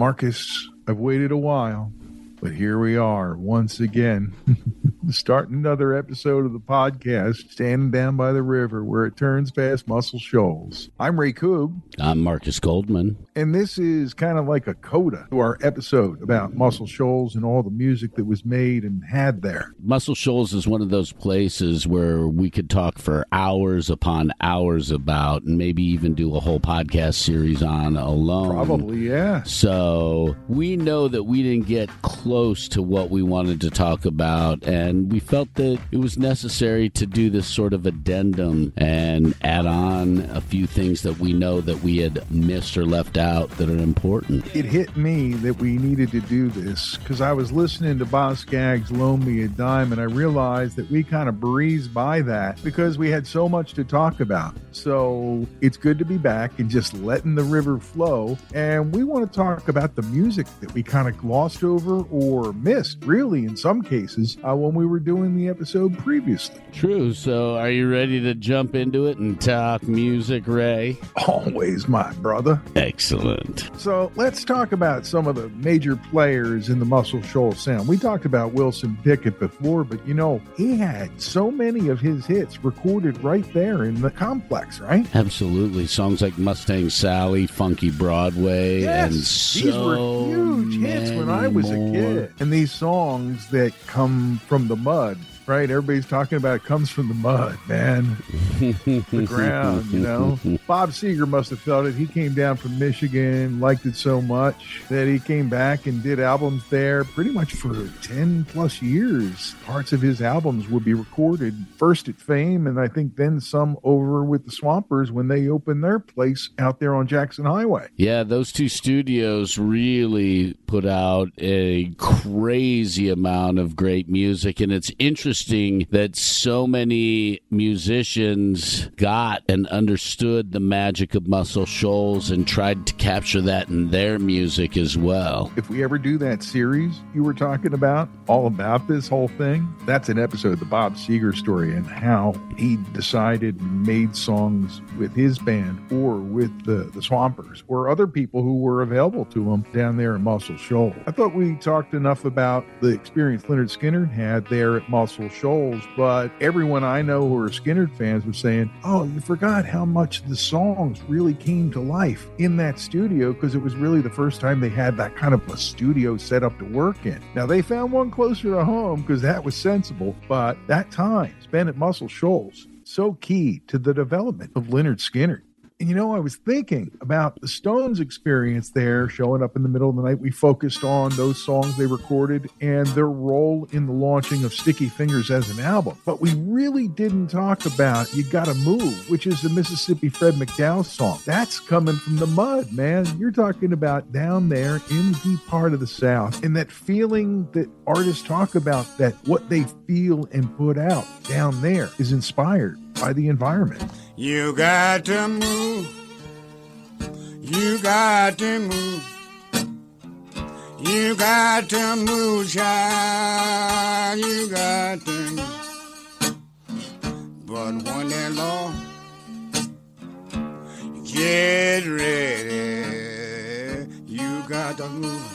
Markus, I've waited a while, but here we are once again. starting another episode of the podcast, Standing Down by the River, where it turns past Muscle Shoals. I'm Ray Koob. I'm Markus Goldman. And this is kind of like a coda to our episode about Muscle Shoals and all the music that was made and had there. Muscle Shoals is one of those places where we could talk for hours upon hours about, and maybe even do a whole podcast series on alone. Probably, yeah. So we know that we didn't get close to what we wanted to talk about. And we felt that it was necessary to do this sort of addendum and add on a few things that we know that we had missed or left out that are important. It hit me that we needed to do this because I was listening to Boz Scaggs' Loan Me a Dime and I realized that we kind of breezed by that because we had so much to talk about. So it's good to be back and just letting the river flow. And we want to talk about the music that we kind of glossed over or missed, really, in some cases, uh, when we were doing the episode previously. True. So are you ready to jump into it and talk music, Ray? Always, my brother. Excellent. So let's talk about some of the major players in the Muscle Shoals sound. We talked about Wilson Pickett before, but you know, he had so many of his hits recorded right there in the complex, right? Absolutely. Songs like Mustang Sally, Funky Broadway, Yes, and so these were huge hits when I was a many kid. And these songs that come from the mud, right? Everybody's talking about it comes from the mud, man. the ground, you know. Bob Seger must have felt it. He came down from Michigan, liked it so much that he came back and did albums there pretty much for 10 plus years. Parts of his albums would be recorded first at Fame and I think then some over with the Swampers when they opened their place out there on Jackson Highway. Yeah, those two studios really put out a crazy amount of great music. And it's interesting that so many musicians got and understood the magic of Muscle Shoals and tried to capture that in their music as well. If we ever do that series you were talking about, all about this whole thing, that's an episode, of the Bob Seger story, and how he decided and made songs with his band or with the, the Swampers or other people who were available to him down there in Muscle Shoals. I thought we talked enough about the experience Lynyrd Skynyrd had there at Muscle Shoals, but everyone I know who are Skynyrd fans were saying, oh, you forgot how much the songs really came to life in that studio because it was really the first time they had that kind of a studio set up to work in. Now, they found one closer to home because that was sensible, but that time spent at Muscle Shoals, so key to the development of Lynyrd Skynyrd. And you know, I was thinking about the Stones experience there showing up in the middle of the night. We focused on those songs they recorded and their role in the launching of Sticky Fingers as an album. But we really didn't talk about You Gotta Move, which is the Mississippi Fred McDowell song. That's coming from the mud, man. You're talking about down there in the deep part of the South and that feeling that artists talk about that what they feel and put out down there is inspired by the environment. You got to move. You got to move. You got to move, child. You got to move. But one day, Lord, get ready. You got to move.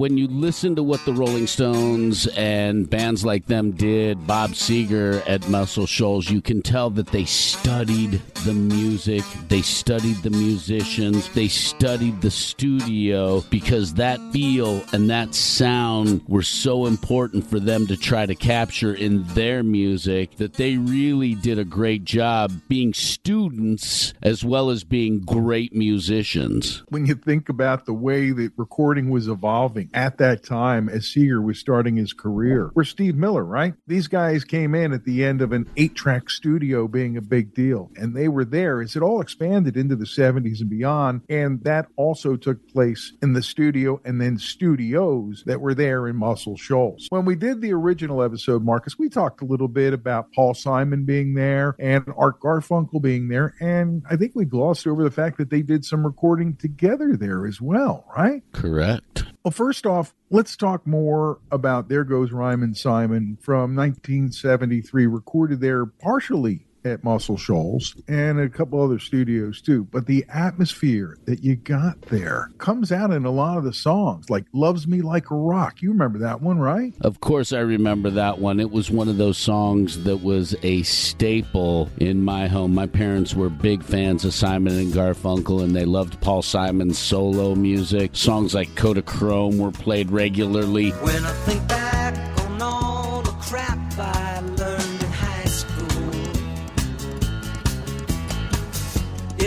When you listen to what the Rolling Stones and bands like them did, Bob Seger at Muscle Shoals, you can tell that they studied the music, they studied the musicians, they studied the studio because that feel and that sound were so important for them to try to capture in their music that they really did a great job being students as well as being great musicians. when you think about the way that recording was evolving at that time as Seger was starting his career. We're Steve Miller, right? These guys came in at the end of an eight track studio being a big deal, and they were there as it all expanded into the 70s and beyond. And that also took place in the studio and then studios that were there in Muscle Shoals. When we did the original episode, Markus, we talked a little bit about Paul Simon being there and Art Garfunkel being there. And I think we glossed over the fact that they did some recording together there as well, right? Correct. Well, first off, let's talk more about There Goes Rhymin' Simon from 1973, recorded there partially at Muscle Shoals and a couple other studios too. But the atmosphere that you got there comes out in a lot of the songs, like Loves Me Like a Rock. You remember that one, right? Of course, I remember that one. It was one of those songs that was a staple in my home. My parents were big fans of Simon and Garfunkel, and they loved Paul Simon's solo music. Songs like Kodachrome were played regularly. When I think back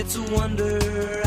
it's a wonder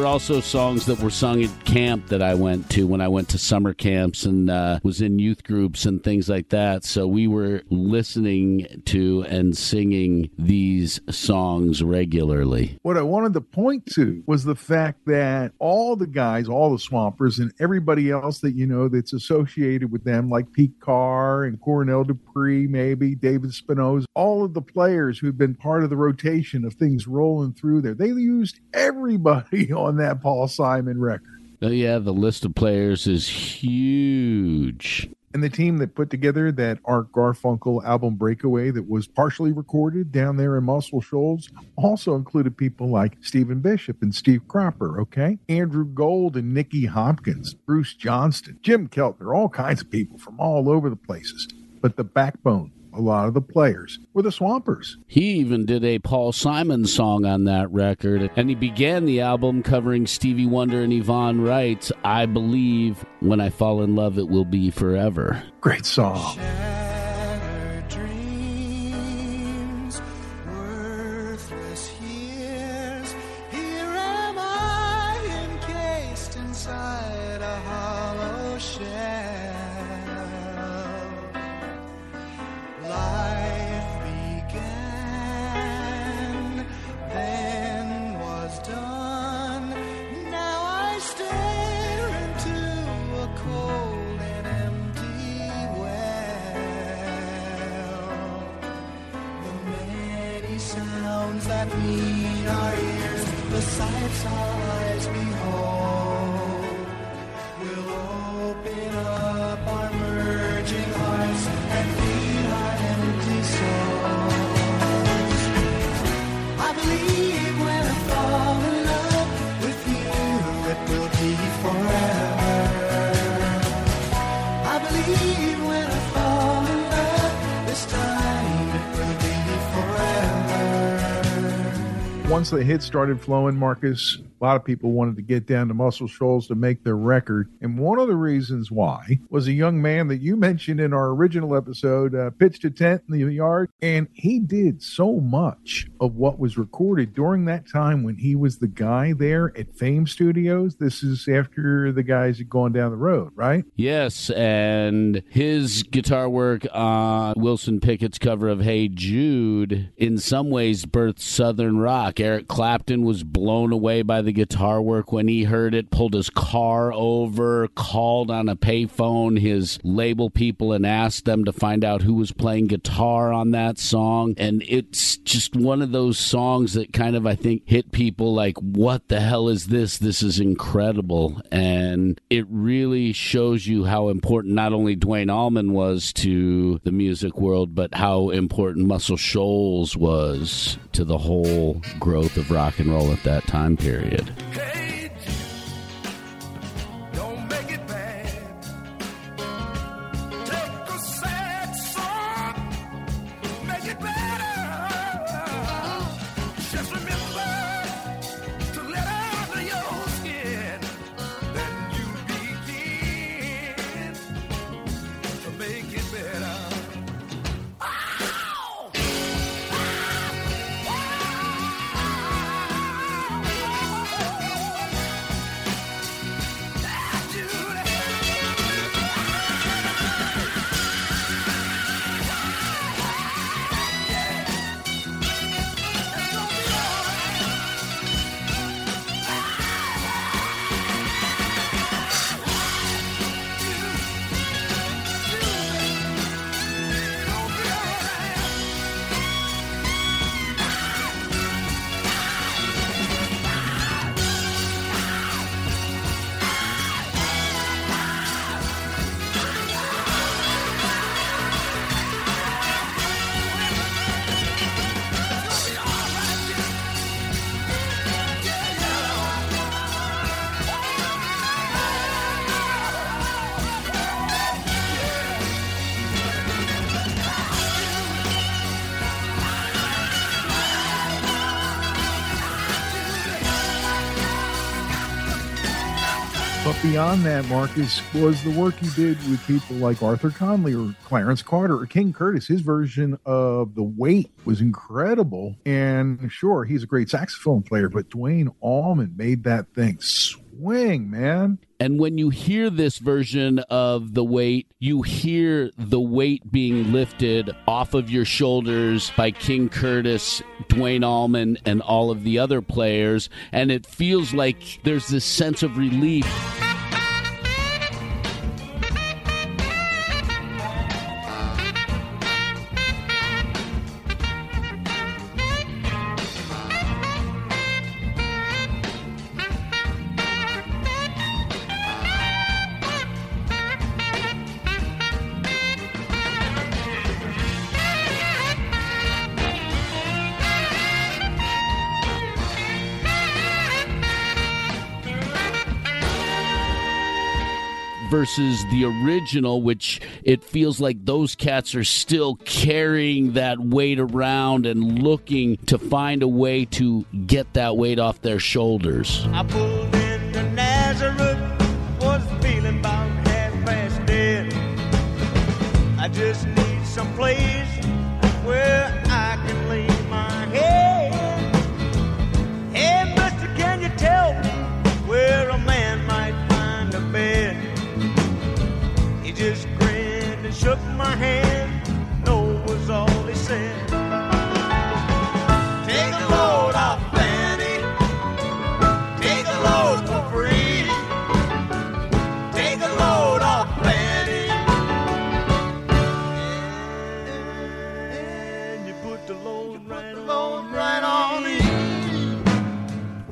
were also songs that were sung at camp that I went to when I went to summer camps and uh, was in youth groups and things like that. So we were listening to and singing these songs regularly. What I wanted to point to was the fact that all the guys, all the Swampers, and everybody else that you know that's associated with them, like Pete Carr and Cornell Dupree, maybe David Spinozza, all of the players who've been part of the rotation of things rolling through there, they used everybody on that Paul Simon record. Oh, yeah, the list of players is huge. And the team that put together that Art Garfunkel album Breakaway that was partially recorded down there in Muscle Shoals also included people like Stephen Bishop and Steve Cropper, okay? Andrew Gold and Nicky Hopkins, Bruce Johnston, Jim Keltner, all kinds of people from all over the places. But the backbone, a lot of the players, were the Swampers. He even did a Paul Simon song on that record, and he began the album covering Stevie Wonder and Yvonne Wright's I Believe When I Fall in Love It Will Be Forever. Great song. Hits started flowing, Markus, a lot of people wanted to get down to Muscle Shoals to make their record. And one of the reasons why was a young man that you mentioned in our original episode, uh, pitched a tent in the yard. And he did so much of what was recorded during that time when he was the guy there at Fame Studios. This is after the guys had gone down the road, right? Yes, and his guitar work on Wilson Pickett's cover of Hey Jude in some ways birthed Southern rock. Eric Clapton was blown away by the guitar work when he heard it, pulled his car over, called on a payphone his label people and asked them to find out who was playing guitar on that song. And it's just one of those songs that kind of, I think, hit people like, what the hell is this? This is incredible. And it really shows you how important not only Duane Allman was to the music world, but how important Muscle Shoals was to the whole growth of rock and roll at that time period. Hey, beyond that, Markus, was the work he did with people like Arthur Conley or Clarence Carter or King Curtis. His version of The Weight was incredible. And sure, he's a great saxophone player, but Duane Allman made that thing swing, man. And when you hear this version of the weight, you hear the weight being lifted off of your shoulders by King Curtis, Duane Allman, and all of the other players. And it feels like there's this sense of relief. Versus the original, which it feels like those cats are still carrying that weight around and looking to find a way to get that weight off their shoulders. I just need some place my hand. No was all he said. Take a load off, Fanny. Take a load for free. Take a load off, Fanny. And you put the load right on, right on me.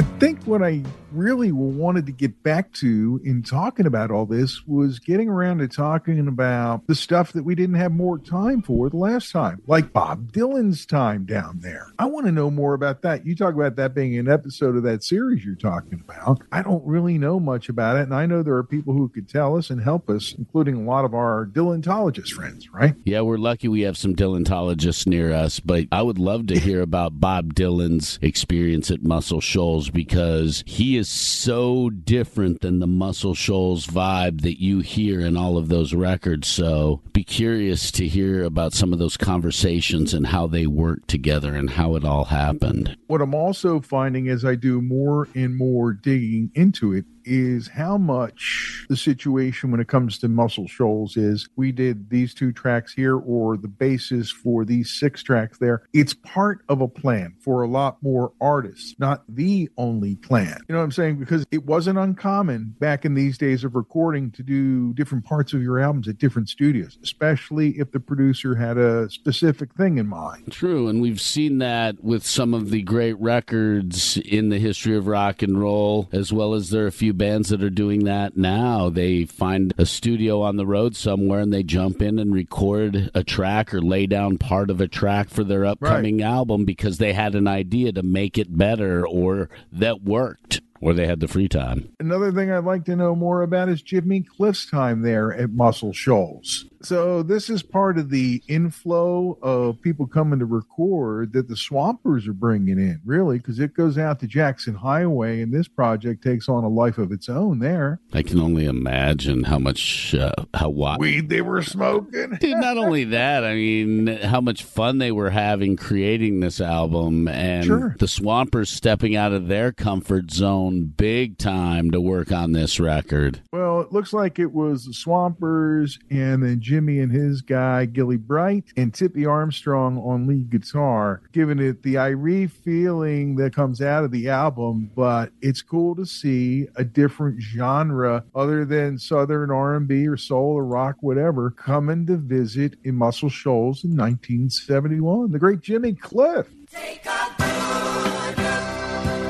I think what I really wanted to get back to in talking about all this was getting around to talking about the stuff that we didn't have more time for the last time, like Bob Dylan's time down there. I want to know more about that. You talk about that being an episode of that series you're talking about. I don't really know much about it, and I know there are people who could tell us and help us, including a lot of our Dylantologist friends, right? Yeah, we're lucky we have some Dylantologists near us, but I would love to hear about Bob Dylan's experience at Muscle Shoals because he is so different than the Muscle Shoals vibe that you hear in all of those records. So be curious to hear about some of those conversations and how they work together and how it all happened. What I'm also finding as I do more and more digging into it is how much the situation when it comes to Muscle Shoals is we did these two tracks here or the basis for these six tracks there. It's part of a plan for a lot more artists, not the only plan. You know what I'm saying? Because it wasn't uncommon back in these days of recording to do different parts of your albums at different studios, especially if the producer had a specific thing in mind. True, and we've seen that with some of the great records in the history of rock and roll, as well as there are a few bands that are doing that now. They find a studio on the road somewhere and they jump in and record a track or lay down part of a track for their upcoming album because they had an idea to make it better or that worked or they had the free time. Another thing I'd like to know more about is Jimmy Cliff's time there at Muscle Shoals. So this is part of the inflow of people coming to record that the Swampers are bringing in, really, because it goes out to Jackson Highway, and this project takes on a life of its own there. I can only imagine how much, uh, how what. Weed they were smoking. Dude, not only that, I mean, how much fun they were having creating this album and Sure. the Swampers stepping out of their comfort zone big time to work on this record. Well, it looks like it was the Swampers and then Jimmy and his guy, Gilly Bright, and Tippy Armstrong on lead guitar, giving it the Irie feeling that comes out of the album. But it's cool to see a different genre other than Southern R&B or soul or rock, whatever, coming to visit in Muscle Shoals in 1971. The great Jimmy Cliff. Take a good look.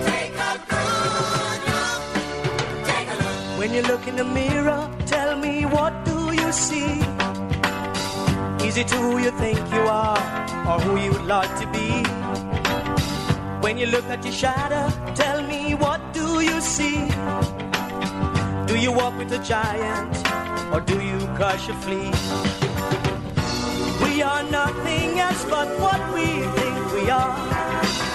Take a good look. Take a look. When you look in the mirror, tell me what do you see? Is it who you think you are or who you'd like to be? When you look at your shadow, tell me what do you see? Do you walk with a giant or do you crush a flea? We are nothing else but what we think we are.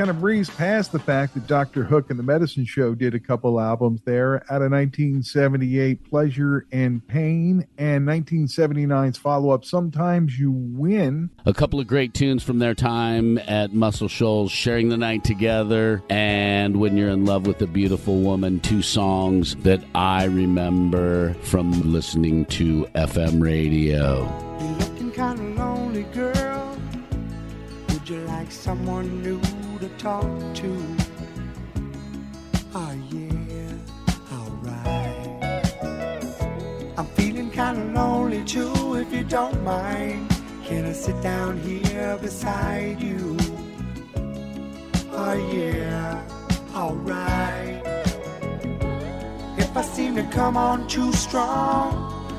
Kind of breeze past the fact that Dr. Hook and the Medicine Show did a couple albums there out of 1978, Pleasure and Pain, and 1979's follow up, Sometimes You Win. A couple of great tunes from their time at Muscle Shoals, Sharing the Night Together, and When You're in Love with a Beautiful Woman, two songs that I remember from listening to FM radio. You're looking kind of lonely, girl. Would you like someone new to talk to? Oh, yeah, alright. I'm feeling kind of lonely too, if you don't mind. Can I sit down here beside you? Oh, yeah, alright. If I seem to come on too strong,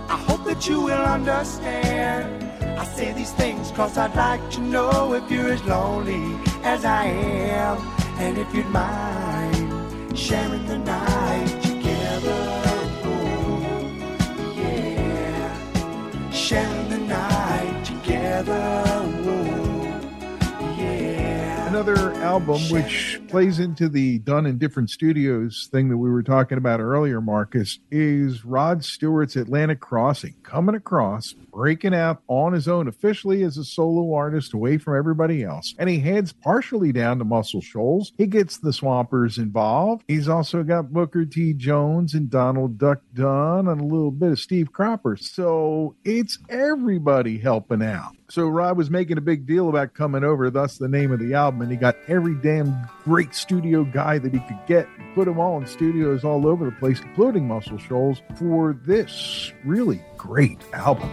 I hope that you will understand. I say these things cause I'd like to know if you're as lonely as I am. And if you'd mind sharing the night together. Oh, yeah. Sharing the night together. Oh, yeah. Another album which plays into the done in different studios thing that we were talking about earlier, Markus, is Rod Stewart's Atlantic Crossing coming across, breaking out on his own officially as a solo artist away from everybody else. And he heads partially down to Muscle Shoals. He gets the Swampers involved. He's also got Booker T. Jones and Donald Duck Dunn and a little bit of Steve Cropper. So it's everybody helping out. So Rod was making a big deal about coming over, thus the name of the album, and he got every damn great studio guy that he could get, and put them all in studios all over the place, including Muscle Shoals, for this really great album.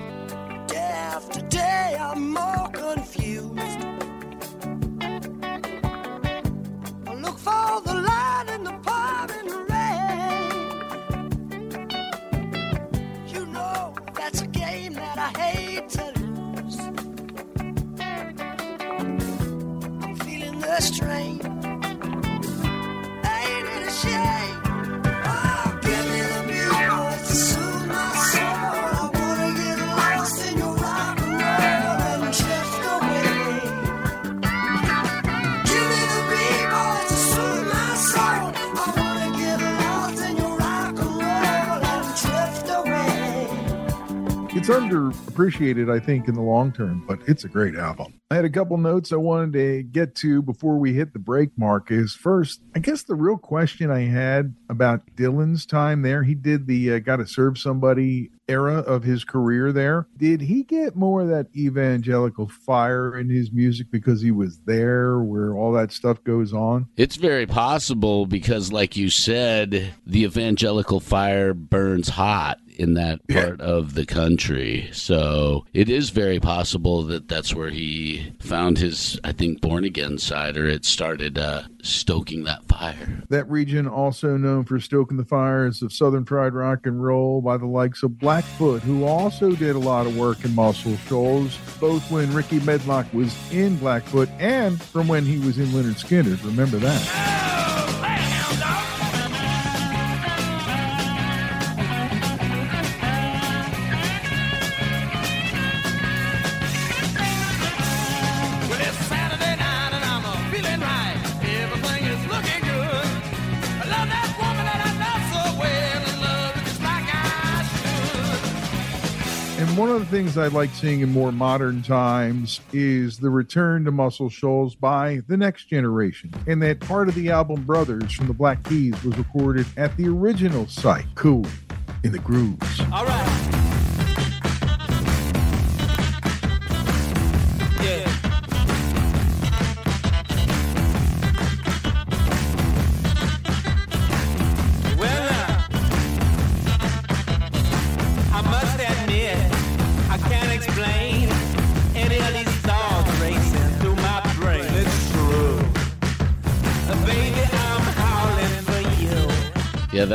Day after day, I'm more confused. I look for the light in the pouring rain. You know that's a game that I hate to lose. I'm feeling the strain. It's underappreciated, I think, in the long term, but it's a great album. I had a couple notes I wanted to get to before we hit the break, Mark. Is first, I guess the real question I had about Dylan's time there, he did the uh, Gotta Serve Somebody era of his career there. Did he get more of that evangelical fire in his music because he was there where all that stuff goes on? It's very possible because, like you said, the evangelical fire burns hot in that part of the country. So it is very possible that that's where he found his, I think, born again side, or it started uh, stoking that fire. That region also known for stoking the fires of Southern Fried Rock and Roll by the likes of Blackfoot, who also did a lot of work in Muscle Shoals, both when Rickey Medlocke was in Blackfoot and from when he was in Lynyrd Skynyrd. Remember that. Things I like seeing in more modern times is the return to Muscle Shoals by the next generation. And that part of the album Brothers from the Black Keys was recorded at the original site, Cool in the Grooves. All right.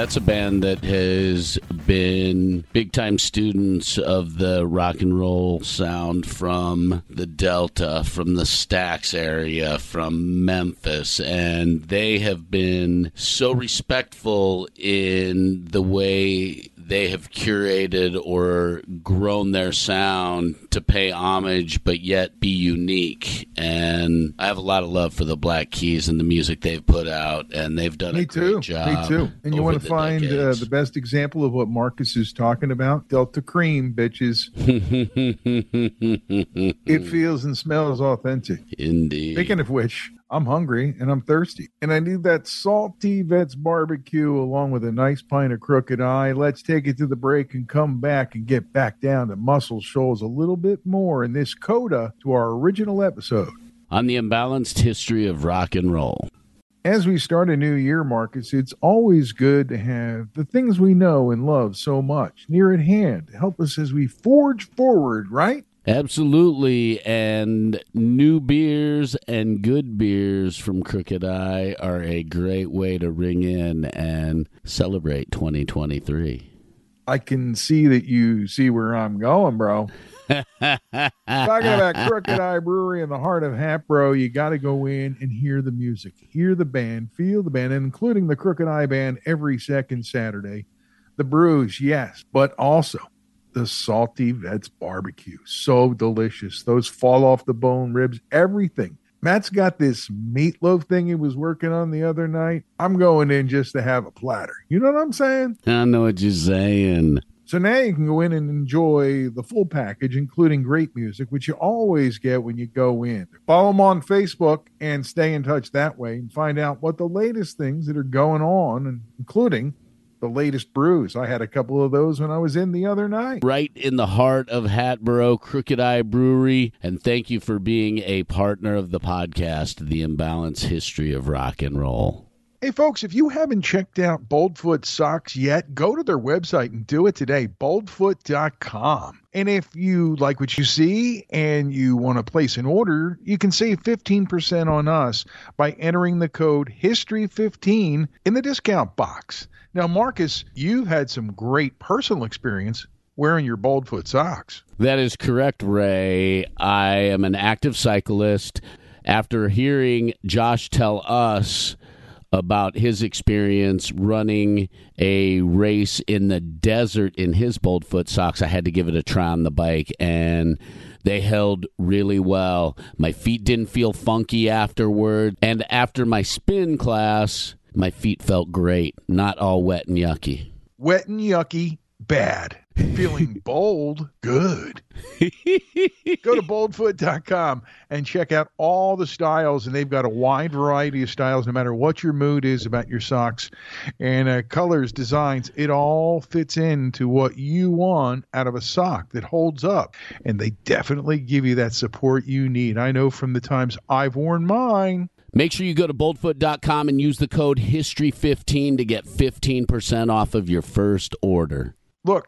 That's a band that has been big time students of the rock and roll sound from the Delta, from the Stax area, from Memphis, and they have been so respectful in the way they have curated or grown their sound to pay homage but yet be unique. And I have a lot of love for the Black Keys and the music they've put out, and they've done Me a great too. job. Me too. And you want to find uh, the best example of what Markus is talking about? Delta Cream, bitches. It feels and smells authentic. Indeed. Speaking of which, I'm hungry and I'm thirsty, and I need that salty Vets barbecue along with a nice pint of Crooked Eye. Let's take it to the break and come back and get back down to Muscle Shoals a little bit more in this coda to our original episode. On the imbalanced history of rock and roll. As we start a new year, Markus, it's always good to have the things we know and love so much near at hand to help us as we forge forward, right? Absolutely. And new beers and good beers from Crooked Eye are a great way to ring in and celebrate 2023. I can see that you see where I'm going, bro. Talking about Crooked Eye Brewery in the heart of Hatboro, you got to go in and hear the music, hear the band, feel the band, including the Crooked Eye Band every second Saturday. The brews, yes, but also the salty Vets barbecue. So delicious. Those fall off the bone ribs, everything. Matt's got this meatloaf thing he was working on the other night. I'm going in just to have a platter. You know what I'm saying? I know what you're saying. So now you can go in and enjoy the full package, including great music, which you always get when you go in. Follow them on Facebook and stay in touch that way and find out what the latest things that are going on, including the latest brews. I had a couple of those when I was in the other night. Right in the heart of Hatboro, Crooked Eye Brewery. And thank you for being a partner of the podcast, The Imbalanced History of Rock and Roll. Hey, folks, if you haven't checked out Boldfoot Socks yet, go to their website and do it today, boldfoot.com. And if you like what you see and you want to place an order, you can save 15% on us by entering the code HISTORY15 in the discount box. Now, Markus, you've had some great personal experience wearing your Boldfoot socks. That is correct, Ray. I am an active cyclist. After hearing Josh tell us about his experience running a race in the desert in his Boldfoot socks, I had to give it a try on the bike and they held really well. My feet didn't feel funky afterward. And after my spin class, my feet felt great, not all wet and yucky. Wet and yucky, bad. Feeling bold, good. Go to boldfoot.com and check out all the styles, and they've got a wide variety of styles no matter what your mood is about your socks. And uh, colors, designs, it all fits into what you want out of a sock that holds up. And they definitely give you that support you need. I know from the times I've worn mine. Make sure you go to boldfoot.com and use the code HISTORY15 to get 15% off of your first order. Look,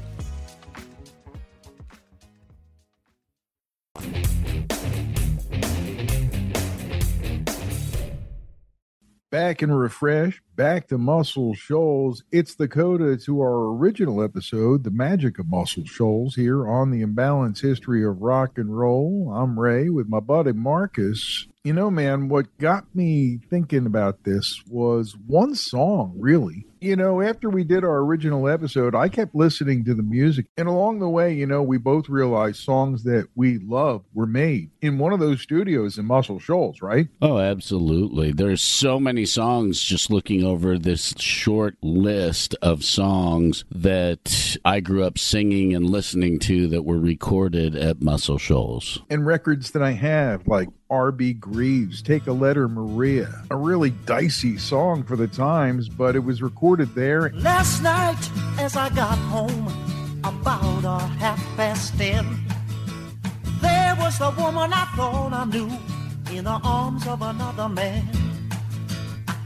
Back and refresh, back to Muscle Shoals. It's the coda to our original episode, The Magic of Muscle Shoals, here on the Imbalance History of Rock and Roll. I'm Ray with my buddy Markus. You know, man, what got me thinking about this was one song, really. You know, after we did our original episode, I kept listening to the music. And along the way, you know, we both realized songs that we love were made in one of those studios in Muscle Shoals, right? Oh, absolutely. There's so many songs just looking over this short list of songs that I grew up singing and listening to that were recorded at Muscle Shoals. And records that I have, like R.B. Greaves, Take a Letter, Maria. A really dicey song for the times, but it was recorded there. Last night, as I got home, about a half past ten, there was the woman I thought I knew in the arms of another man.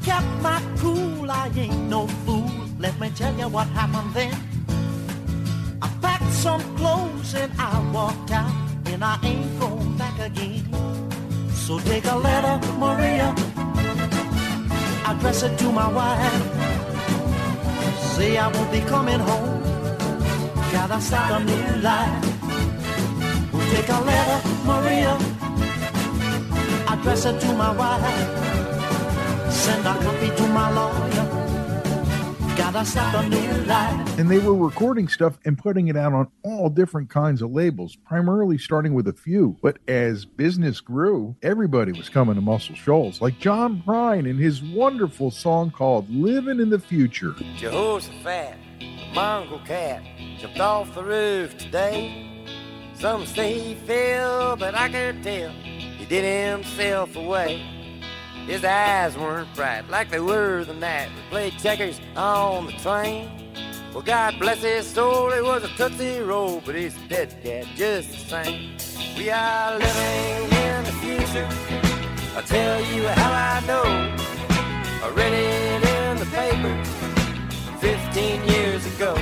Kept my cool, I ain't no fool. Let me tell you what happened then. I packed some clothes and I walked out, and I ain't going back again. So take a letter, Maria, address it to my wife. Say I won't be coming home. Gotta start a new life. We'll take a letter, Maria. Address it to my wife. Send a copy to my lawyer. Gotta start a new life. And they were recording stuff and putting it out on all different kinds of labels, primarily starting with a few. But as business grew, everybody was coming to Muscle Shoals, like John Prine and his wonderful song called Living in the Future. Jehoshaphat, the mongrel cat, jumped off the roof today. Some say he fell, but I can't tell. He did himself away. His eyes weren't bright like they were the night we played checkers on the train. Well, God bless his soul, it was a tootsie roll, but he's a dead cat just the same. We are living in the future. I'll tell you how I know. I read it in the paper 15 years ago.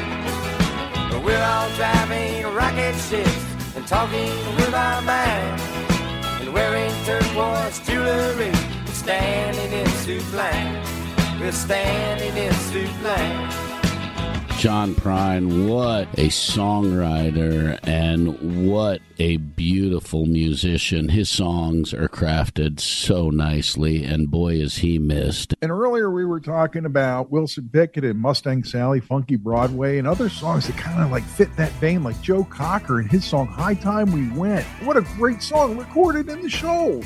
But we're all driving rocket ships and talking with our mind and wearing turquoise jewelry standing in suit line. We're standing in suit line. John Prine, what a songwriter and what a beautiful musician. His songs are crafted so nicely, and boy, is he missed. And earlier we were talking about Wilson Pickett and Mustang Sally, Funky Broadway, and other songs that kind of like fit that vein, like Joe Cocker and his song High Time We Went. What a great song recorded in the Shoals.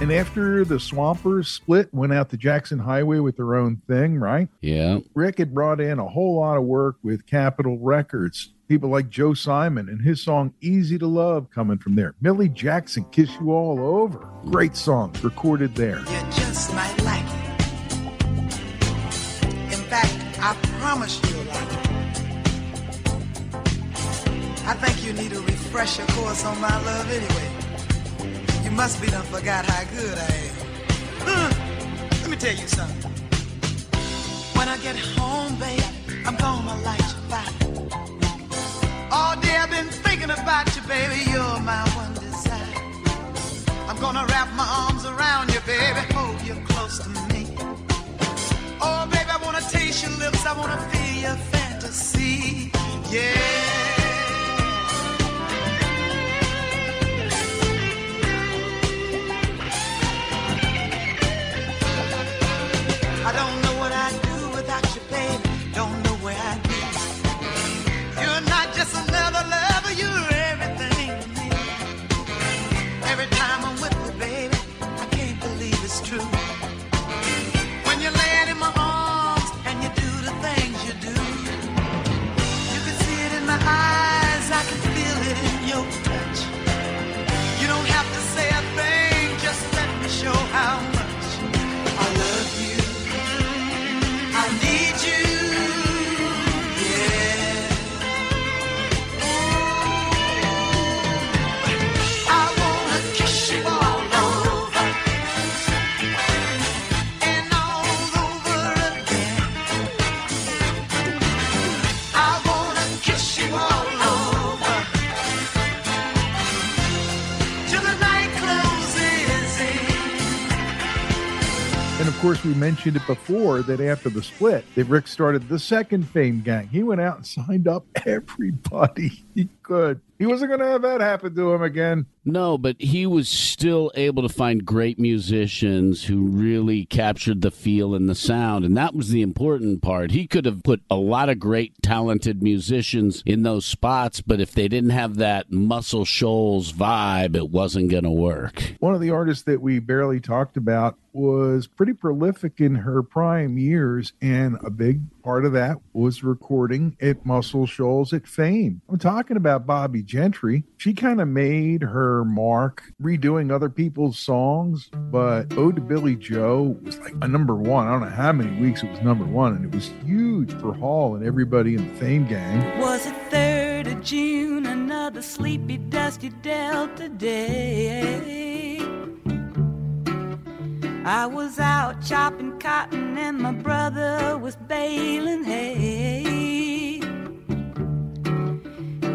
And after the Swampers split, went out to Jackson Highway with their own thing, right? Yeah. Rick had brought in a whole lot of work with Capitol Records. People like Joe Simon and his song Easy to Love coming from there. Millie Jackson, Kiss You All Over. Great songs recorded there. You just might like it. In fact, I promise you'll like it. I think you need a refresher course on my love anyway. Must be done forgot how good I am. Huh. Let me tell you something. When I get home, babe, I'm gonna light your fire. All day I've been thinking about you, baby. You're my one desire. I'm gonna wrap my arms around you, baby. Hold you close to me. Oh, baby, I wanna taste your lips. I wanna feel your fantasy. Yeah. I don't know what I'd do without you, baby. Don't know where I'd be. You're not just another lover, you're everything to me. Every time I'm with you, baby, I can't believe it's true. When you're laying in my arms and you do the things you do, you can see it in my eyes, I can feel it in your mentioned it before that after the split, that Rick started the second Fame Gang. He went out and signed up everybody he could. He wasn't going to have that happen to him again. No, but he was still able to find great musicians who really captured the feel and the sound. And that was the important part. He could have put a lot of great, talented musicians in those spots, but if they didn't have that Muscle Shoals vibe, it wasn't going to work. One of the artists that we barely talked about was pretty prolific in her prime years, and a big part of that was recording at Muscle Shoals at Fame. I'm talking about Bobbie Gentry. She kind of made her mark redoing other people's songs, but Ode to Billie Joe was like a number one. I don't know how many weeks it was number one, and it was huge for Hall and everybody in the Fame gang. Was it 3rd of June, another sleepy, dusty Delta day? I was out chopping cotton and my brother was baling hay.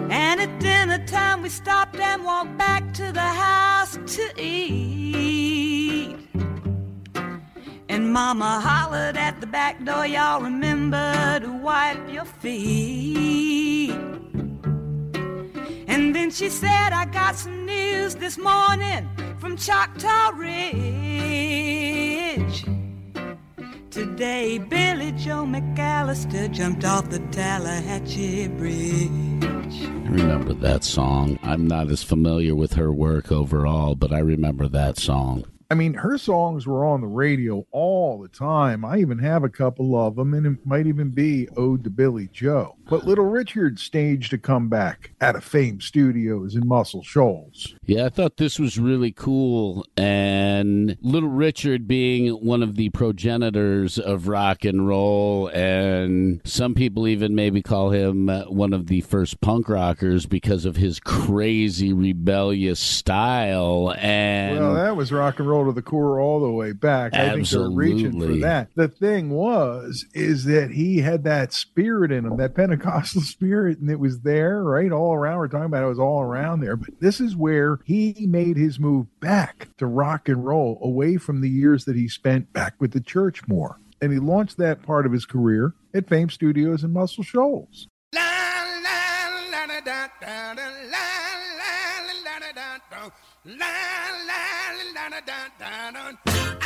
And at dinner time we stopped and walked back to the house to eat. And mama hollered at the back door, y'all remember to wipe your feet. And then she said, I got some news this morning from Choctaw Ridge. Today, Billie Joe McAllister jumped off the Tallahatchie Bridge. I remember that song. I'm not as familiar with her work overall, but I remember that song. I mean, her songs were on the radio all the time. I even have a couple of them, and it might even be Ode to Billie Joe. But Little Richard staged a comeback at a Fame Studios in Muscle Shoals. Yeah, I thought this was really cool. And Little Richard being one of the progenitors of rock and roll, and some people even maybe call him uh, one of the first punk rockers because of his crazy rebellious style. And Well, that was rock and roll to the core all the way back. I think they're reaching for that. The thing was, is that he had that spirit in him, that Pentecostal spirit, and it was there, right? All around. We're talking about it was all around there. But this is where he made his move back to rock and roll, away from the years that he spent back with the church more. And he launched that part of his career at Fame Studios in Muscle Shoals. I hope that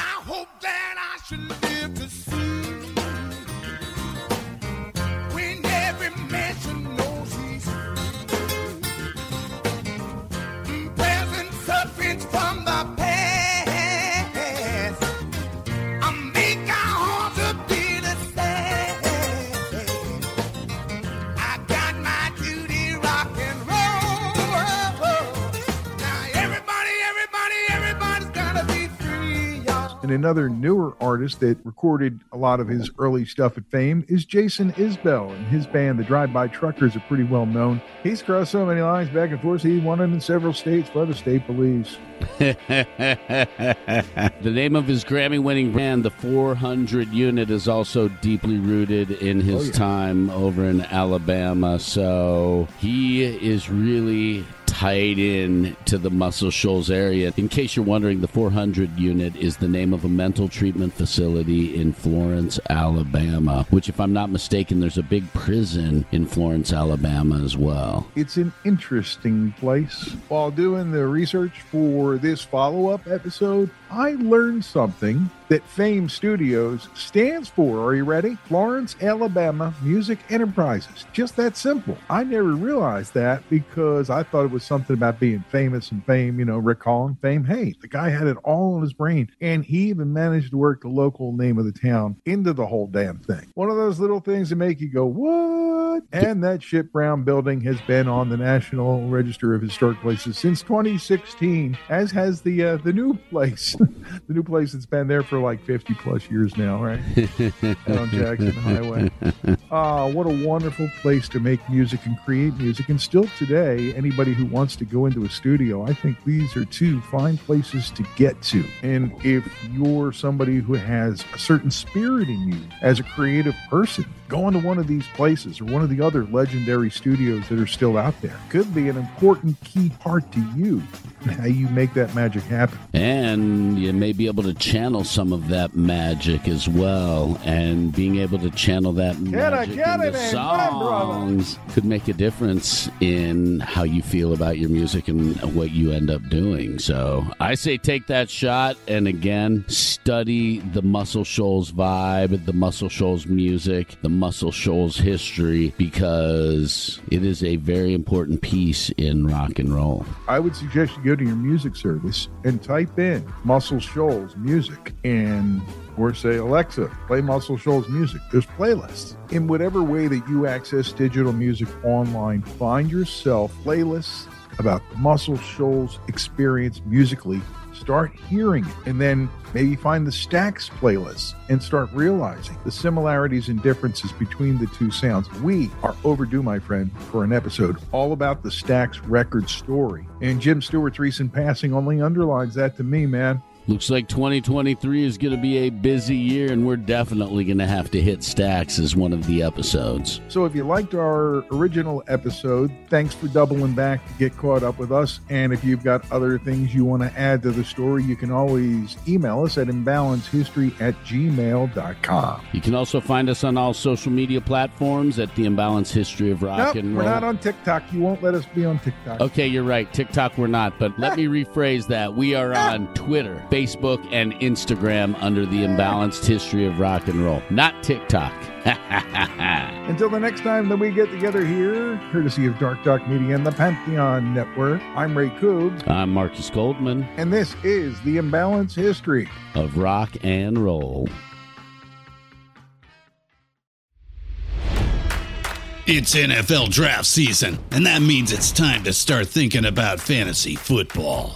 And another newer artist that recorded a lot of his early stuff at fame is Jason Isbell. And his band, the Drive By Truckers, are pretty well known. He's crossed so many lines back and forth, he won it in several states for the state police. the name of his Grammy winning band, the 400 Unit, is also deeply rooted in his Oh, yeah. time over in Alabama. So he is really tied in to the Muscle Shoals area. In case you're wondering, the 400 Unit is the name of a mental treatment facility in Florence, Alabama, which, if I'm not mistaken, there's a big prison in Florence, Alabama as well. It's an interesting place. While doing the research for this follow up episode, I learned something that Fame Studios stands for. Are you ready? Florence, Alabama Music Enterprises. Just that simple. I never realized that because I thought it was something about being famous and fame, you know, Rick recalling fame. Hey, the guy had it all in his brain. And he even managed to work the local name of the town into the whole damn thing. One of those little things that make you go, what? And that Ship Brown building has been on the National Register of Historic Places since 2016, as has the uh, the new place, the new place that's been there for like 50 plus years now, right? On Jackson Highway. Ah, what a wonderful place to make music and create music. And still today, anybody who wants to go into a studio, I think these are two fine places to get to. And if you're somebody who has a certain spirit in you as a creative person, going to one of these places or one of the other legendary studios that are still out there could be an important key part to you and how you make that magic happen. And you may be able to channel some some of that magic as well, and being able to channel that I magic get into brother? songs could make a difference in how you feel about your music and what you end up doing. So I say take that shot, and again, study the Muscle Shoals vibe, the Muscle Shoals music, the Muscle Shoals history, because it is a very important piece in rock and roll. I would suggest you go to your music service and type in Muscle Shoals music and or say Alexa, play Muscle Shoals music. There's playlists. In whatever way that you access digital music online, find yourself playlists about Muscle Shoals experience musically. Start hearing it and then maybe find the Stax playlist and start realizing the similarities and differences between the two sounds. We are overdue, my friend, for an episode all about the Stax record story. And Jim Stewart's recent passing only underlines that to me, man. Looks like 2023 is going to be a busy year, and we're definitely going to have to hit Stax as one of the episodes. So if you liked our original episode, thanks for doubling back to get caught up with us. And if you've got other things you want to add to the story, you can always email us at imbalancedhistory at gmail.com. You can also find us on all social media platforms at the Imbalanced History of Rock Nope, and we're not on TikTok. You won't let us be on TikTok. Okay, you're right. TikTok, we're not. But let me rephrase that. We are on Twitter, Facebook, and Instagram under the Imbalanced History of Rock and Roll, not TikTok. Until the next time that we get together here, courtesy of Dark Dark Media and the Pantheon Network, I'm Ray Coombs, I'm Markus Goldman and this is the imbalanced History. of Rock and Roll. It's NFL draft season, and that means it's time to start thinking about fantasy football.